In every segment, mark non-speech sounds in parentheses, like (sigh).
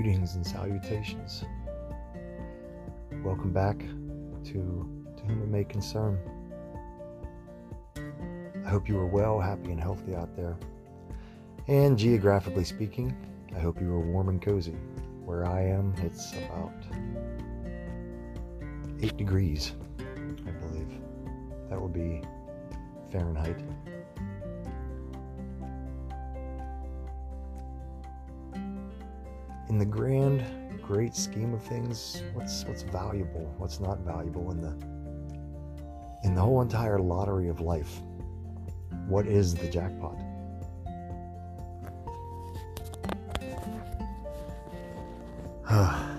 Greetings and salutations. Welcome back to To Whom It May Concern. I hope you are well, happy, and healthy out there. And geographically speaking, I hope you are warm and cozy. Where I am, it's about 8 degrees, I believe. That would be Fahrenheit. In the grand, great scheme of things, what's what's valuable, what's not valuable in the in the whole entire lottery of life? What is the jackpot? (sighs)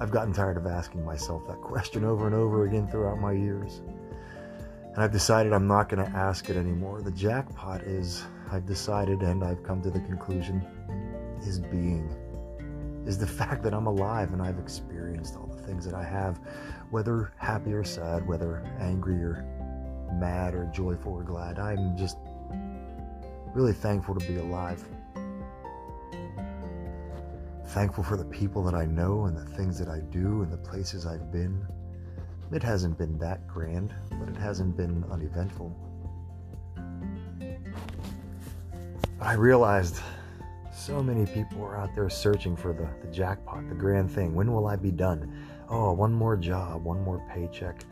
I've gotten tired of asking myself that question over and over again throughout my years. And I've decided I'm not going to ask it anymore. The jackpot is, I've decided and I've come to the conclusion, is being. Is the fact that I'm alive and I've experienced all the things that I have, whether happy or sad, whether angry or mad or joyful or glad. I'm just really thankful to be alive thankful for the people that I know and the things that I do and the places I've been. It hasn't been that grand, but it hasn't been uneventful. But I realized so many people are out there searching for the, the jackpot, the grand thing. When will I be done? Oh, one more job, one more paycheck,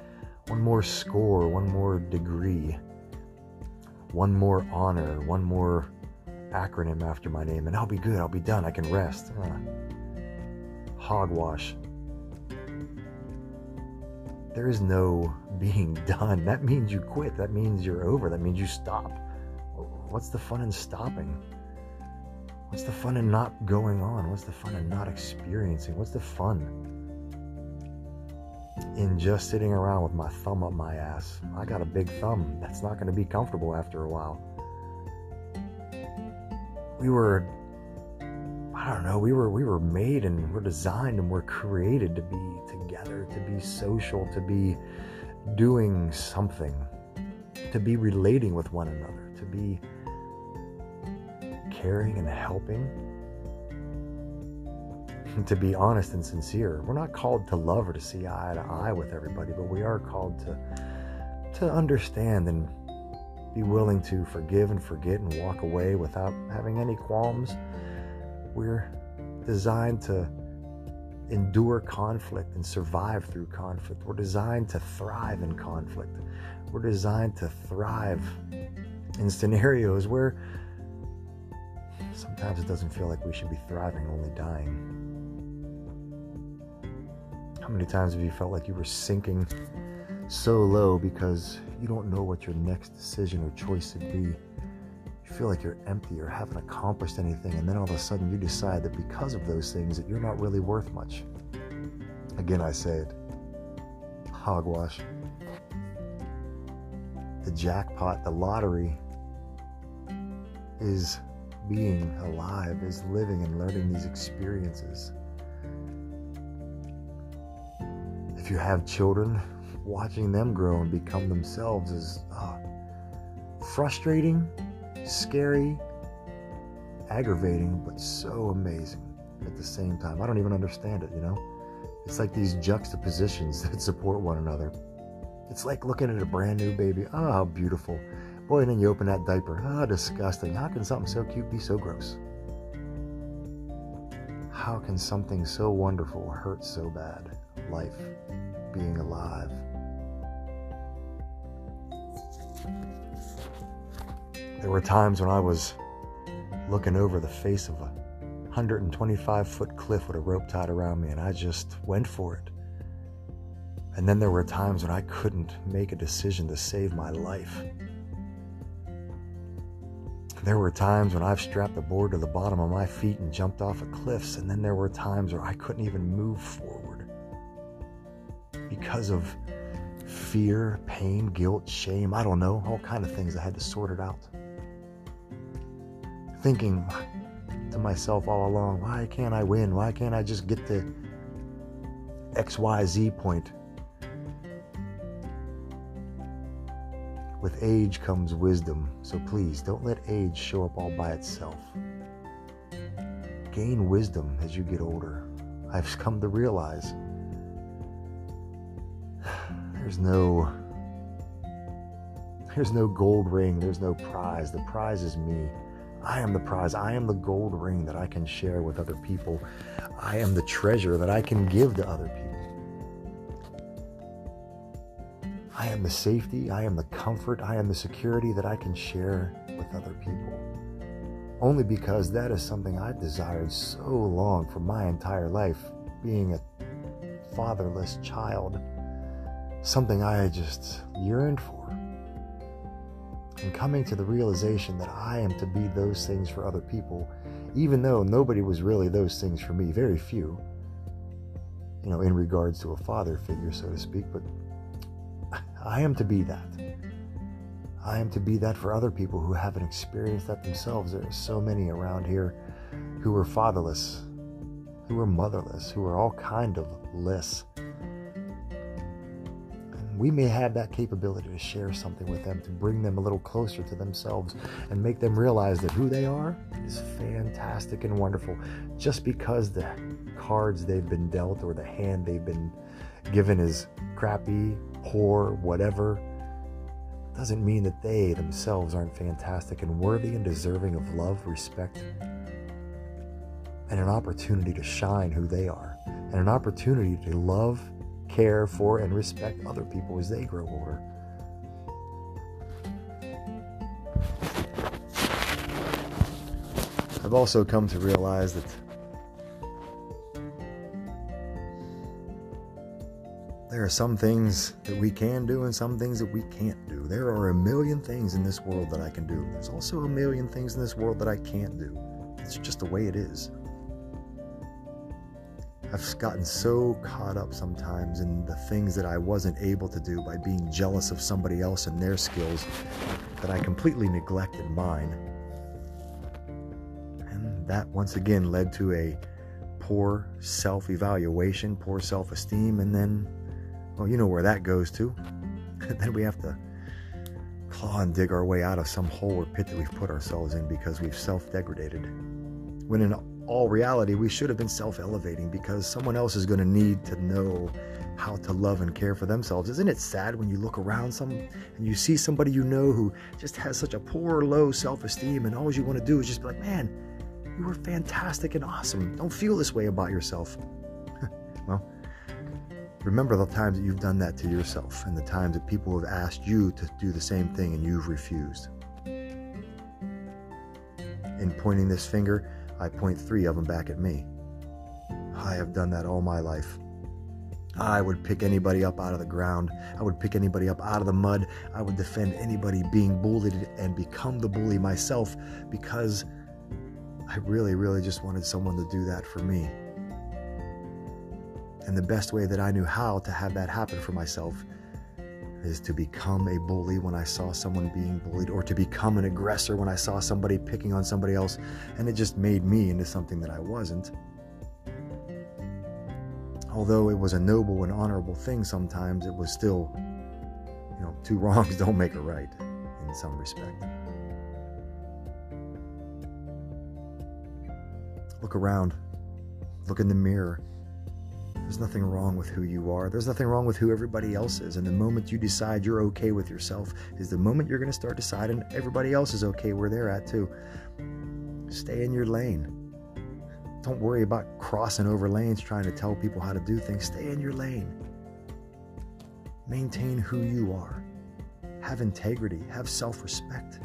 one more score, one more degree, one more honor, one more acronym after my name, and I'll be good. I'll be done. I can rest. Hogwash. There is no (laughs) being done. That means you quit. That means you're over. That means you stop. What's the fun in stopping? What's the fun in not going on? What's the fun in not experiencing? What's the fun in just sitting around with my thumb up my ass? I got a big thumb. That's not going to be comfortable after a while we were I don't know, we were we were made and we're designed and we're created to be together, to be social, to be doing something, to be relating with one another, to be caring and helping, (laughs) to be honest and sincere. We're not called to love or to see eye to eye with everybody, but we are called to to understand and be willing to forgive and forget and walk away without having any qualms. We're designed to endure conflict and survive through conflict. We're designed to thrive in conflict. We're designed to thrive in scenarios where sometimes it doesn't feel like we should be thriving, only dying. How many times have you felt like you were sinking so low because you don't know what your next decision or choice would be. You feel like you're empty or haven't accomplished anything, and then all of a sudden you decide that because of those things that you're not really worth much. Again, I say it. Hogwash. The jackpot, the lottery is being alive, is living and learning these experiences. If you have children, watching them grow and become themselves is uh, frustrating, scary, aggravating, but so amazing at the same time. I don't even understand it, you know? It's like these juxtapositions (laughs) that support one another. It's like looking at a brand new baby. Oh, how beautiful. Boy, and then you open that diaper. Oh, disgusting. How can something so cute be so gross? How can something so wonderful hurt so bad? Life, being alive. There were times when I was looking over the face of a 125 foot cliff with a rope tied around me, and I just went for it. And then there were times when I couldn't make a decision to save my life. There were times when I've strapped a board to the bottom of my feet and jumped off of cliffs, and then there were times where I couldn't even move forward because of fear, pain, guilt, shame, I don't know, all kind of things I had to sort it out thinking to myself all along, why can't I win? Why can't I just get to XYZ point? With age comes wisdom, so please don't let age show up all by itself. gain wisdom as you get older. I've come to realize (sighs) there's no there's no gold ring, there's no prize. The prize is me. I am the prize. I am the gold ring that I can share with other people. I am the treasure that I can give to other people. I am the safety, I am the comfort, I am the security that I can share with other people. Only because that is something I've desired so long for my entire life, being a fatherless child, something I just yearned for. And coming to the realization that I am to be those things for other people, even though nobody was really those things for me, very few, you know, in regards to a father figure, so to speak, but I am to be that. I am to be that for other people who haven't experienced that themselves. There are so many around here who are fatherless, who are motherless, who are all kind of less. We may have that capability to share something with them, to bring them a little closer to themselves and make them realize that who they are is fantastic and wonderful. Just because the cards they've been dealt or the hand they've been given as crappy poor, whatever, doesn't mean that they themselves aren't fantastic and worthy and deserving of love, respect, and an opportunity to shine who they are, and an opportunity to love, care for, and respect other people as they grow older. I've also come to realize that There are some things that we can do and some things that we can't do. There are a million things in this world that I can do. There's also a million things in this world that I can't do. It's just the way it is. I've gotten so caught up sometimes in the things that I wasn't able to do by being jealous of somebody else and their skills that I completely neglected mine. And that once again led to a poor self evaluation, poor self esteem, and then well, you know where that goes to. (laughs) then we have to claw and dig our way out of some hole or pit that we've put ourselves in because we've self degraded. When in all reality, we should have been self elevating because someone else is going to need to know how to love and care for themselves. Isn't it sad when you look around some and you see somebody you know who just has such a poor, low self esteem, and all you want to do is just be like, man, you were fantastic and awesome. Don't feel this way about yourself. Remember the times that you've done that to yourself and the times that people have asked you to do the same thing and you've refused. In pointing this finger, I point three of them back at me. I have done that all my life. I would pick anybody up out of the ground. I would pick anybody up out of the mud. I would defend anybody being bullied and become the bully myself because I really, really just wanted someone to do that for me. And the best way that I knew how to have that happen for myself is to become a bully when I saw someone being bullied, or to become an aggressor when I saw somebody picking on somebody else, and it just made me into something that I wasn't. Although it was a noble and honorable thing sometimes, it was still, you know, two (laughs) wrongs don't make a right in some respect. Look around, look in the mirror. There's nothing wrong with who you are. There's nothing wrong with who everybody else is. And the moment you decide you're okay with yourself is the moment you're going to start deciding everybody else is okay where they're at too. Stay in your lane. Don't worry about crossing over lanes trying to tell people how to do things. Stay in your lane. Maintain who you are. Have integrity. Have self respect.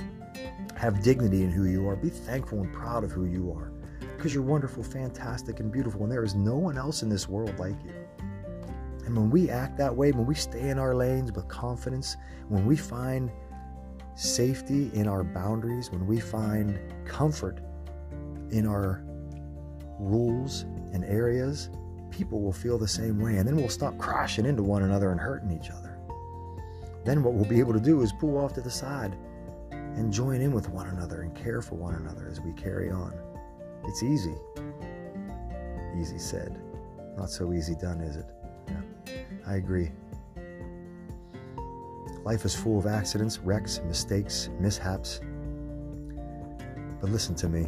Have dignity in who you are. Be thankful and proud of who you are because you're wonderful, fantastic, and beautiful, and there is no one else in this world like you. And when we act that way, when we stay in our lanes with confidence, when we find safety in our boundaries, when we find comfort in our rules and areas, people will feel the same way. And then we'll stop crashing into one another and hurting each other. Then what we'll be able to do is pull off to the side and join in with one another and care for one another as we carry on. It's easy. Easy said. Not so easy done, is it? Yeah, I agree. Life is full of accidents, wrecks, mistakes, mishaps. But listen to me.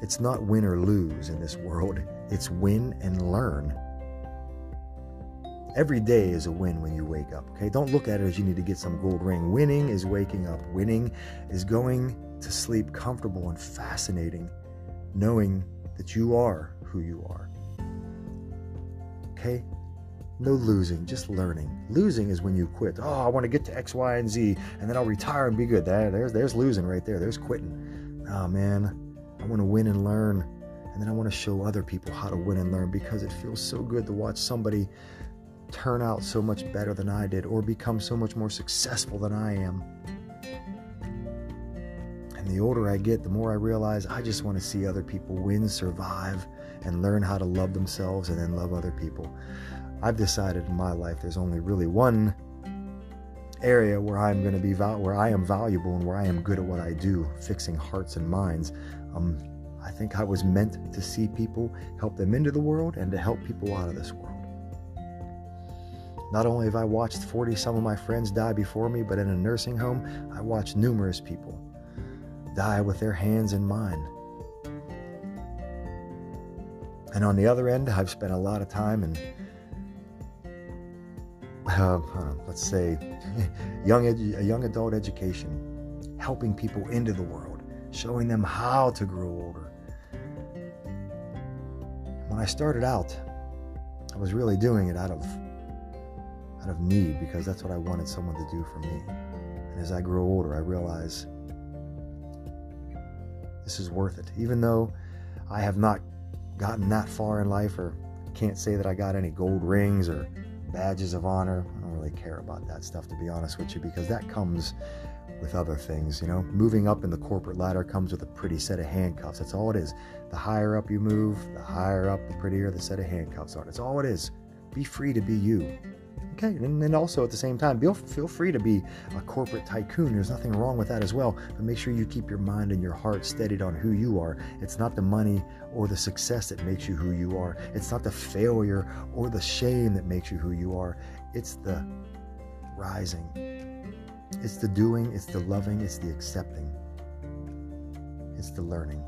It's not win or lose in this world, it's win and learn. Every day is a win when you wake up, okay? Don't look at it as you need to get some gold ring. Winning is waking up, winning is going to sleep comfortable and fascinating, knowing that you are who you are. Okay? No losing, just learning. Losing is when you quit. Oh, I want to get to X, Y, and Z, and then I'll retire and be good. There, there's, there's losing right there. There's quitting. Oh man, I want to win and learn, and then I want to show other people how to win and learn because it feels so good to watch somebody turn out so much better than I did, or become so much more successful than I am. And the older I get, the more I realize I just want to see other people win, survive, and learn how to love themselves and then love other people. I've decided in my life there's only really one area where I'm going to be val- where I am valuable and where I am good at what I do, fixing hearts and minds. Um, I think I was meant to see people, help them into the world, and to help people out of this world. Not only have I watched 40 some of my friends die before me, but in a nursing home, I watched numerous people die with their hands in mine. And on the other end, I've spent a lot of time in uh, let's say, (laughs) young edu- young adult education, helping people into the world, showing them how to grow older. When I started out, I was really doing it out of out of need because that's what I wanted someone to do for me. And as I grow older, I realize this is worth it. Even though I have not gotten that far in life or can't say that I got any gold rings or badges of honor. I don't really care about that stuff, to be honest with you, because that comes with other things. You know, moving up in the corporate ladder comes with a pretty set of handcuffs. That's all it is. The higher up you move, the higher up, the prettier the set of handcuffs are. That's all it is. Be free to be you. Okay, and then also at the same time, feel, feel free to be a corporate tycoon. There's nothing wrong with that as well. But make sure you keep your mind and your heart steadied on who you are. It's not the money or the success that makes you who you are. It's not the failure or the shame that makes you who you are. It's the rising. It's the doing, it's the loving, it's the accepting, it's the learning.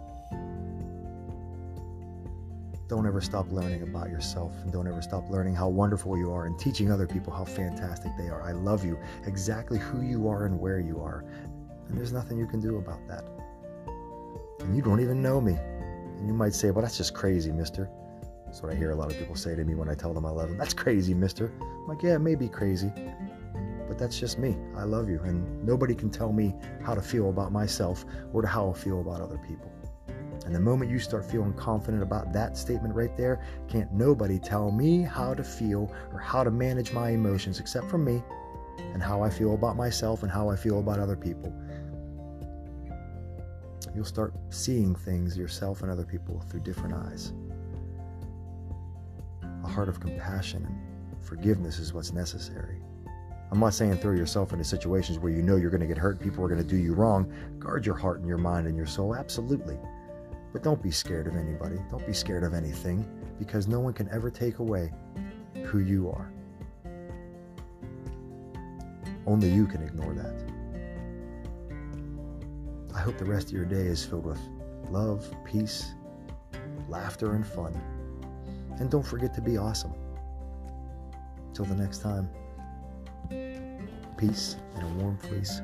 Don't ever stop learning about yourself and don't ever stop learning how wonderful you are and teaching other people how fantastic they are. I love you exactly who you are and where you are. And there's nothing you can do about that. And you don't even know me. And you might say, well, that's just crazy, mister. That's what I hear a lot of people say to me when I tell them I love them. That's crazy, mister. I'm like, yeah, it may be crazy, but that's just me. I love you. And nobody can tell me how to feel about myself or how I feel about other people. And the moment you start feeling confident about that statement right there, can't nobody tell me how to feel or how to manage my emotions except for me and how I feel about myself and how I feel about other people. You'll start seeing things yourself and other people through different eyes. A heart of compassion and forgiveness is what's necessary. I'm not saying throw yourself into situations where you know you're going to get hurt, people are going to do you wrong. Guard your heart and your mind and your soul, absolutely. But don't be scared of anybody. Don't be scared of anything because no one can ever take away who you are. Only you can ignore that. I hope the rest of your day is filled with love, peace, laughter, and fun. And don't forget to be awesome. Till the next time, peace and a warm fleece.